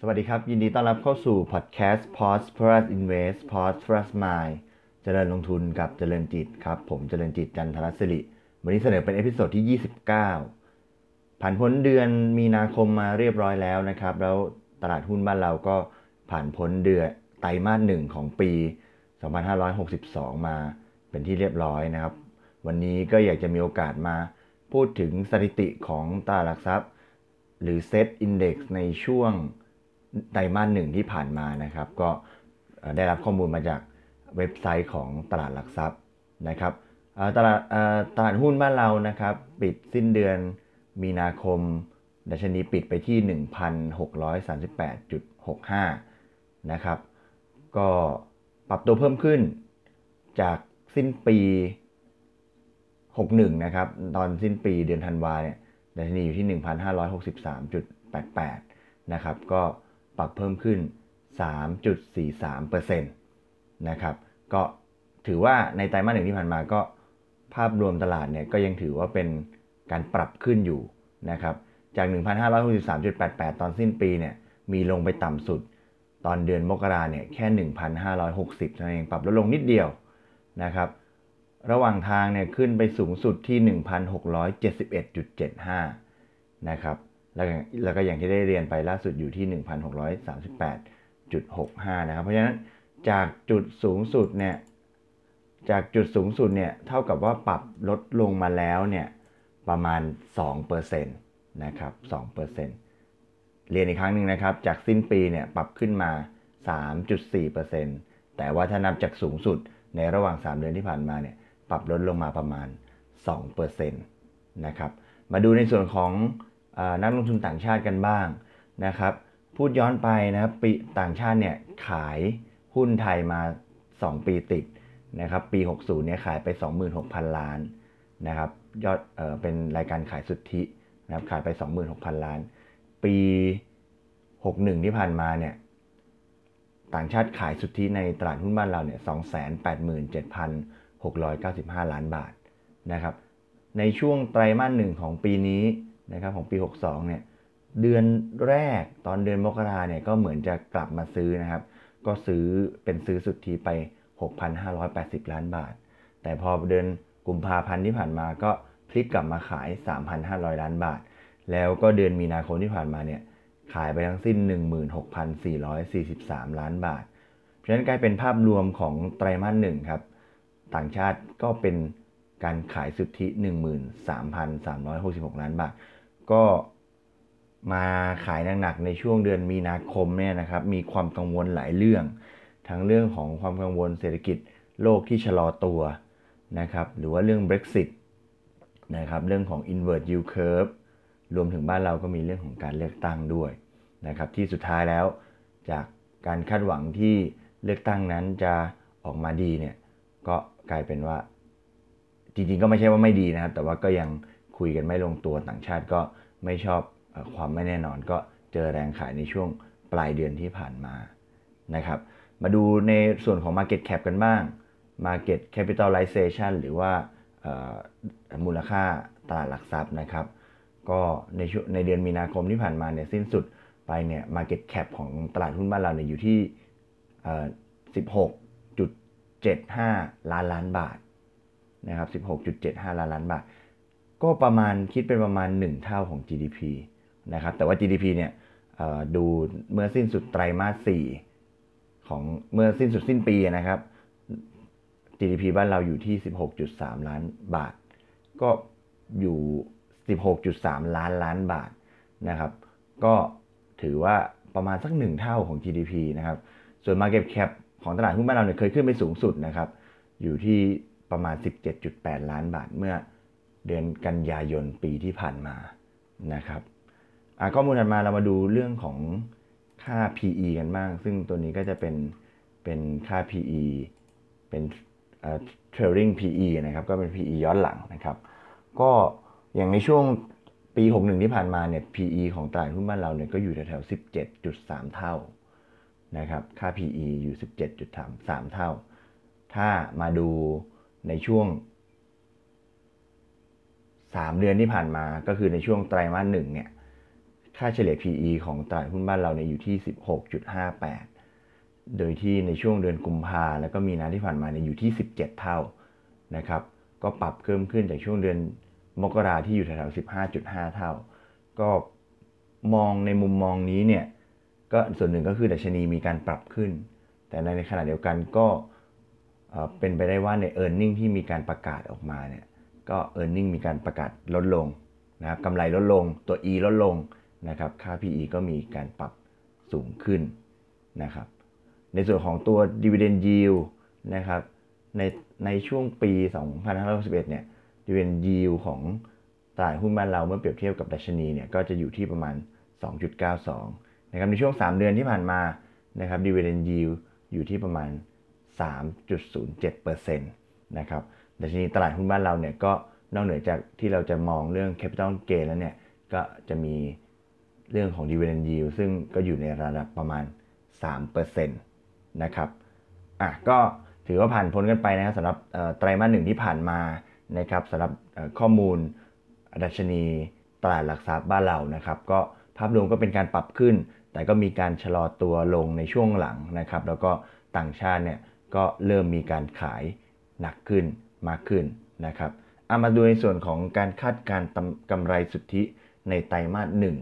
สวัสดีครับ ยินดีต้อนรับเข้าสู่พอดแคสต์ Pause Plus Invest Pause Plus Mind เจริญลงทุนกับเจริญจิตครับ ผมเจริญจิตจันทรศิริ วันนี้เสนอเป็น episode ที่ 29 ผ่านพ้นเดือนมีนาคมมาเรียบร้อยแล้วนะครับ แล้วตลาดหุ้นบ้านเราก็ผ่านพ้นเดือนไตรมาสหนึ่งของปี 2562 มาเป็นที่เรียบร้อยนะครับ วันนี้ก็อยากจะมีโอกาสมาพูดถึงสถิติของตลาดหลักทรัพย์ หรือ Set Index ในช่วง ไตรมาสหนึ่งที่ผ่านมานะครับ ก็ได้รับข้อมูลมาจากเว็บไซต์ของตลาดหลักทรัพย์นะครับตลาดตลาดหุ้นบ้านเรานะครับ ปิดสิ้นเดือนมีนาคม ดัชนีปิดไปที่ 1,638.65 นะครับ ก็ปรับตัวเพิ่มขึ้นจากสิ้นปี 61 นะครับ ตอนสิ้นปีเดือนธันวาเนี่ยดัชนีอยู่ที่ 1,563.88 นะครับ ก็ ปรับเพิ่มขึ้น 3.43%นะครับ ก็ถือว่าในไตรมาสหนึ่งที่ผ่านมาก็ภาพรวมตลาดเนี่ยก็ยังถือว่าเป็นการปรับขึ้นอยู่นะครับ จาก 1,563.88 ตอนสิ้นปีเนี่ยมีลงไปต่ำสุด ตอนเดือนมกราเนี่ยแค่ 1,560เท่านั้นเองปรับลดลงนิดเดียวนะครับ ระหว่างทางเนี่ยขึ้นไปสูงสุดที่ 1,671.75 นะครับ แล้วแล้วก็อย่างที่ได้เรียนไปล่าสุดอยู่ที่ 1,638.65 นะครับ เพราะฉะนั้นจากจุดสูงสุดเนี่ยจากจุดสูงสุดเนี่ยเท่ากับว่าปรับลดลงมาแล้วเนี่ยประมาณ 2%นะครับ 2%เรียนอีกครั้งหนึ่งนะครับ จากสิ้นปีเนี่ยปรับขึ้นมา 3.4%แต่ว่าถ้านับจากสูงสุดในระหว่าง 3 เดือนที่ผ่านมาเนี่ยปรับลดลงมาประมาณ 2%นะครับ มาดูในส่วนของ นักลงทุนต่างชาติกันบ้างนะครับ พูดย้อนไปนะครับปีต่างชาติเนี่ยขายหุ้นไทยมา 2 ปีติดนะครับ ปี 60เนี่ยขายไป 26,000 ล้านนะครับยอดเออเป็นรายการขายสุทธินะครับขายไป 26,000 ล้าน ปี 61 ที่ผ่านมาเนี่ยต่างชาติขายสุทธิในตลาดหุ้นบ้านเราเนี่ย287,695 ล้านบาทนะครับ ในช่วงไตรมาสหนึ่งของปีนี้ นะครับของปี 62 เนี่ยเดือนแรกตอนเดือนมกราเนี่ยก็เหมือนจะกลับมาซื้อนะครับ ก็ซื้อเป็นซื้อสุทธิไป 6,580 ล้านบาท แต่พอเดือนกุมภาพันธ์ที่ผ่านมาก็พลิกกลับมาขาย 3,500 ล้านบาท แล้วก็เดือนมีนาคมที่ผ่านมาเนี่ยขายไปทั้งสิ้น 16,443 ล้านบาท เพราะฉะนั้นกลายเป็นภาพรวมของไตรมาสหนึ่งครับ ต่างชาติก็เป็นการขายสุทธิ 13,366 ล้านบาท ก็มาขายหนักๆในช่วงเดือนมีนาคมเนี่ยนะครับ มีความกังวลหลายเรื่อง ทั้งเรื่องของความกังวลเศรษฐกิจโลกที่ชะลอตัวนะครับ หรือว่าเรื่อง Brexit นะครับ เรื่องของ invert yield curve รวมถึงบ้านเราก็มีเรื่องของการเลือกตั้งด้วยนะครับ ที่สุดท้ายแล้วจากการคาดหวังที่เลือกตั้งนั้นจะออกมาดีเนี่ยก็กลายเป็นว่าจริงๆก็ไม่ใช่ว่าไม่ดีนะครับ แต่ว่าก็ยัง คุยกันไม่ลงตัวต่างชาติก็ไม่ชอบความไม่แน่นอนก็เจอแรงขายในช่วงปลายเดือนที่ผ่านมานะครับ มาดูในส่วนของ Market Cap กันบ้าง Market Capitalization หรือว่ามูลค่าตลาดหลักทรัพย์นะครับ ก็ในช่วงในเดือนมีนาคมที่ผ่านมาเนี่ยสิ้นสุดไปเนี่ย Market Cap ของตลาดหุ้นบ้านเราเนี่ยอยู่ที่ 16.75 ล้านล้านบาทนะครับ 16.75 ล้านล้านบาท ก็ประมาณคิดเป็นประมาณ 1 เท่าของ GDP นะครับ แต่ว่า GDP เนี่ยดูเมื่อสิ้นสุดไตรมาส 4 ของเมื่อสิ้นสุดสิ้นปีนะครับ GDP บ้านเราอยู่ที่ 16.3 ล้านบาท ก็อยู่ 16.3 ล้านล้านบาทนะครับ ก็ถือว่าประมาณสัก 1 เท่าของ GDP นะครับ ส่วน Market Cap ของตลาดหุ้นบ้านเราเนี่ยเคยขึ้นไปสูงสุดนะครับ อยู่ที่ประมาณ 17.8 ล้านบาทเมื่อ เดือนกันยายนปีที่ผ่านมานะครับข้อมูลถัดมาเรามาดูเรื่องของค่า PE กันบ้าง ซึ่งตัวนี้ก็จะเป็นเป็นค่า PE เป็น trailing PE นะครับ ก็เป็น PE ย้อนหลังนะครับ ก็อย่างในช่วงปี 61 ที่ผ่านมาเนี่ย PE ของตลาดหุ้นบ้านเราเนี่ยก็อยู่แถวๆ17.3 เท่านะครับ ค่า PE อยู่ 17.3 เท่า ถ้ามาดูในช่วง 3 เดือนที่ผ่านมาก็คือในช่วงไตรมาสหนึ่งเนี่ยค่าเฉลี่ย PE ของตลาดหุ้นบ้านเราเนี่ยอยู่ที่ 16.58 โดยที่ในช่วงเดือนกุมภาแล้วก็มีนาที่ผ่านมาเนี่ยอยู่ที่ 17 เท่านะครับ ก็ปรับเพิ่มขึ้นจากช่วงเดือนมกราที่อยู่แถวๆ15.5 เท่า ก็มองในมุมมองนี้เนี่ยก็ส่วนหนึ่งก็คือดัชนีมีการปรับขึ้น แต่ในขณะเดียวกันก็เป็นไปได้ว่าใน e a r n i n g ที่มีการประกาศออกมาเนี่ย ก็ e a r n i n g มีการประกาศลดลงนะครับกำไรลดลงตัว E ลดลงนะครับค่า PE ก็มีการปรับสูงขึ้นนะครับในส่วนของตัว dividend yield นะครับในในช่วงปี 2561เนี่ย dividend yield ของตลาดหุ้นบ้านเราเมื่อเปรียบเทียบกับดัชนีเนี่ยก็จะอยู่ที่ประมาณ 2.92นะครับในช่วง 3 เดือนที่ผ่านมานะครับ dividend yield อยู่ที่ประมาณ 3.07%นะครับ ดัชนีตลาดหุ้นบ้านเราเนี่ยก็นอกเหนือจากที่เราจะมองเรื่อง capital gain แล้วเนี่ย ก็จะมีเรื่องของ dividend yield ซึ่งก็อยู่ในระดับประมาณ 3%นะครับอะก็ถือว่าผ่านพ้นกันไปนะครับสำหรับไตรมาสหนึ่งที่ผ่านมานะครับสำหรับข้อมูลดัชนีตลาดหลักทรัพย์บ้านเรานะครับ ก็ภาพรวมก็เป็นการปรับขึ้น แต่ก็มีการชะลอตัวลงในช่วงหลังนะครับ แล้วก็ต่างชาติเนี่ยก็เริ่มมีการขายหนักขึ้น มากขึ้นนะครับเอามาดูในส่วนของการคาดการกำไรสุทธิในไตรมาสหนึ่ง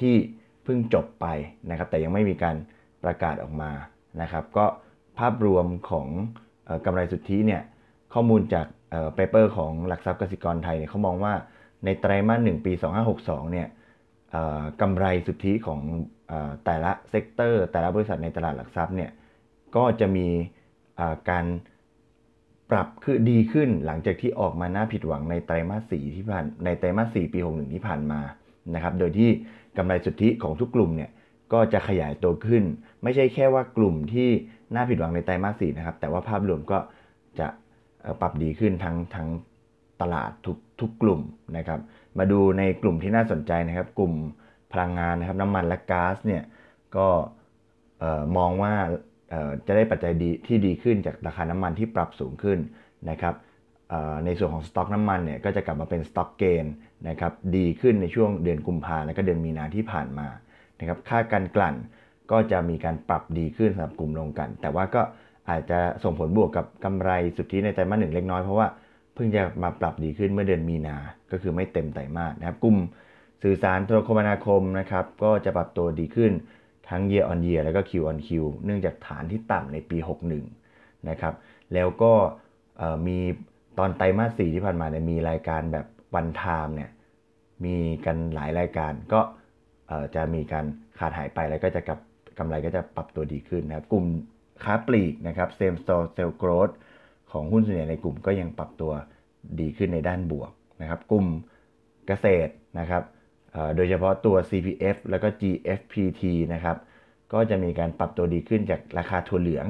ที่เพิ่งจบไปนะครับ แต่ยังไม่มีการประกาศออกมานะครับ ก็ภาพรวมของกำไรสุทธิเนี่ยข้อมูลจาก paper ของหลักทรัพย์กสิกรไทยเนี่ยเขามองว่าในไตรมาสหนึ่งปี 2562 เนี่ยกำไรสุทธิของแต่ละ sector แต่ละบริษัทในตลาดหลักทรัพย์เนี่ยก็จะมีการ ปรับคือดีขึ้นหลังจากที่ออกมาน่าผิดหวังในไตรมาสสี่ที่ผ่านในไตรมาสสี่ปี61ที่ผ่านมานะครับ โดยที่กำไรสุทธิของทุกกลุ่มเนี่ยก็จะขยายตัวขึ้น ไม่ใช่แค่ว่ากลุ่มที่น่าผิดหวังในไตรมาสสี่นะครับ แต่ว่าภาพรวมก็จะปรับดีขึ้นทั้งทั้งตลาดทุกทุกกลุ่มนะครับ มาดูในกลุ่มที่น่าสนใจนะครับ กลุ่มพลังงานนะครับน้ำมันและก๊าซเนี่ยก็มองว่า จะได้ปัจจัยดีที่ดีขึ้นจากราคาน้ำมันที่ปรับสูงขึ้นนะครับในส่วนของสต็อกน้ำมันเนี่ยก็จะกลับมาเป็นสต็อกเกนนะครับดีขึ้นในช่วงเดือนกุมภาและก็เดือนมีนาที่ผ่านมานะครับค่าการกลั่นก็จะมีการปรับดีขึ้นสำหรับกลุ่มลงกันแต่ว่าก็อาจจะส่งผลบวกกับกำไรสุทธิในไตรมาสหนึ่งเล็กน้อยเพราะว่าเพิ่งจะมาปรับดีขึ้นเมื่อเดือนมีนา ก็คือไม่เต็มไตรมาสนะครับกลุ่มสื่อสารโทรคมนาคมนะครับก็จะปรับตัวดีขึ้น ทั้ง year on year แล้วก็ Q on Q เนื่องจากฐานที่ต่ำในปี 61 นะครับ แล้วก็มีตอนไตรมาส 4 ที่ผ่านมาเนี่ยมีรายการแบบวันไทม์เนี่ยมีกันหลายรายการก็จะมีการขาดหายไปแล้วก็จะกับกำไรก็จะปรับตัวดีขึ้นนะครับ กลุ่มค้าปลีกนะครับ same store sale growth ของหุ้นส่วนใหญ่ในกลุ่มก็ยังปรับตัวดีขึ้นในด้านบวกนะครับ กลุ่มเกษตรนะครับ โดยเฉพาะตัว CPF แล้วก็ GFPT นะครับ ก็จะมีการปรับตัวดีขึ้นจากราคาถั่วเหลือง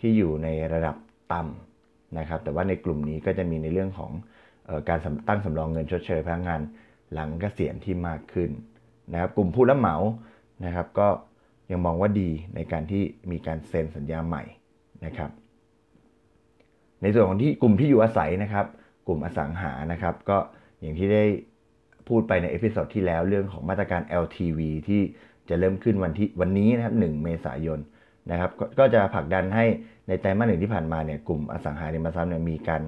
ที่อยู่ในระดับต่ำนะครับ แต่ว่าในกลุ่มนี้ก็จะมีในเรื่องของอการตั้งสำรองเงินชดเชยพนักงานหลังเกษียณที่มากขึ้นนะครับ กลุ่มผู้รับเหมานะครับ ก็ยังมองว่าดีในการที่มีการเซ็นสัญญาใหม่นะครับ ในส่วนของที่กลุ่มที่อยู่อาศัยนะครับ กลุ่มอสังหานะครับ ก็อย่างที่ได้ พูดไปใน episode ที่แล้วเรื่องของมาตรการ LTV ที่จะเริ่มขึ้นวันที่วันนี้นะครับ 1 เมษายนนะครับกก็จะผลักดันให้ในไตรมาสหนึ่งที่ผ่านมาเนี่ยกลุ่มอสังหาริมทรัพย์เนี่ยมีการ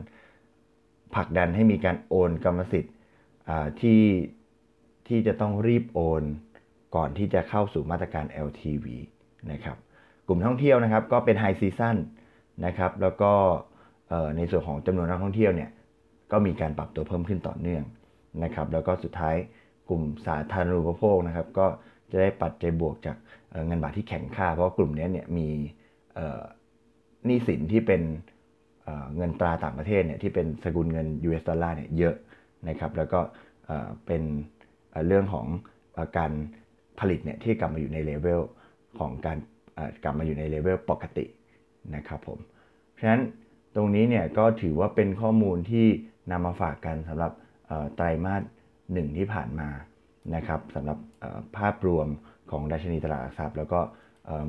ผลักดันให้มีการโอนกรรมสิทธิ์ที่ที่จะต้องรีบโอนก่อนที่จะเข้าสู่มาตรการ LTV นะครับกลุ่มท่องเที่ยวนะครับก็เป็นไฮซีซั่นนะครับแล้วก็ในส่วนของจำนวนนักท่องเที่ยวเนี่ยก็มีการปรับตัวเพิ่มขึ้นต่อเนื่อง นะครับ แล้วก็สุดท้ายกลุ่มสาธารณูปโภคนะครับ ก็จะได้ปัจจัยบวกจากเงินบาทที่แข็งค่า เพราะกลุ่มนี้เนี่ยมีหนี้สินที่เป็นเงินตราต่างประเทศเนี่ยที่เป็นสกุลเงิน US ดอลลาร์เนี่ยเยอะนะครับ แล้วก็เป็นเรื่องของการผลิตเนี่ยที่กลับมาอยู่ในเลเวลของการกลับมาอยู่ในเลเวลปกตินะครับผม เพราะฉะนั้นตรงนี้เนี่ยก็ถือว่าเป็นข้อมูลที่นำมาฝากกันสำหรับ ไตรมาสหนึ่งที่ผ่านมานะครับสำหรับภาพรวมของดัชนีตลาดหลักทรัพย์ แล้วก็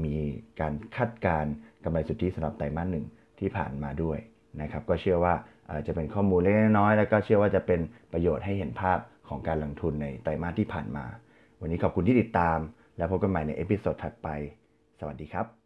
มีการคาดการกำไรสุทธิสำหรับไตรมาสหนึ่งที่ผ่านมาด้วยนะครับ ก็เชื่อว่าจะเป็นข้อมูลเล็กน้อยแล้วก็เชื่อว่าจะเป็นประโยชน์ให้เห็นภาพของการลงทุนในไตรมาสที่ผ่านมา วันนี้ขอบคุณที่ติดตาม แล้วพบกันใหม่ใน episode ถัดไป สวัสดีครับ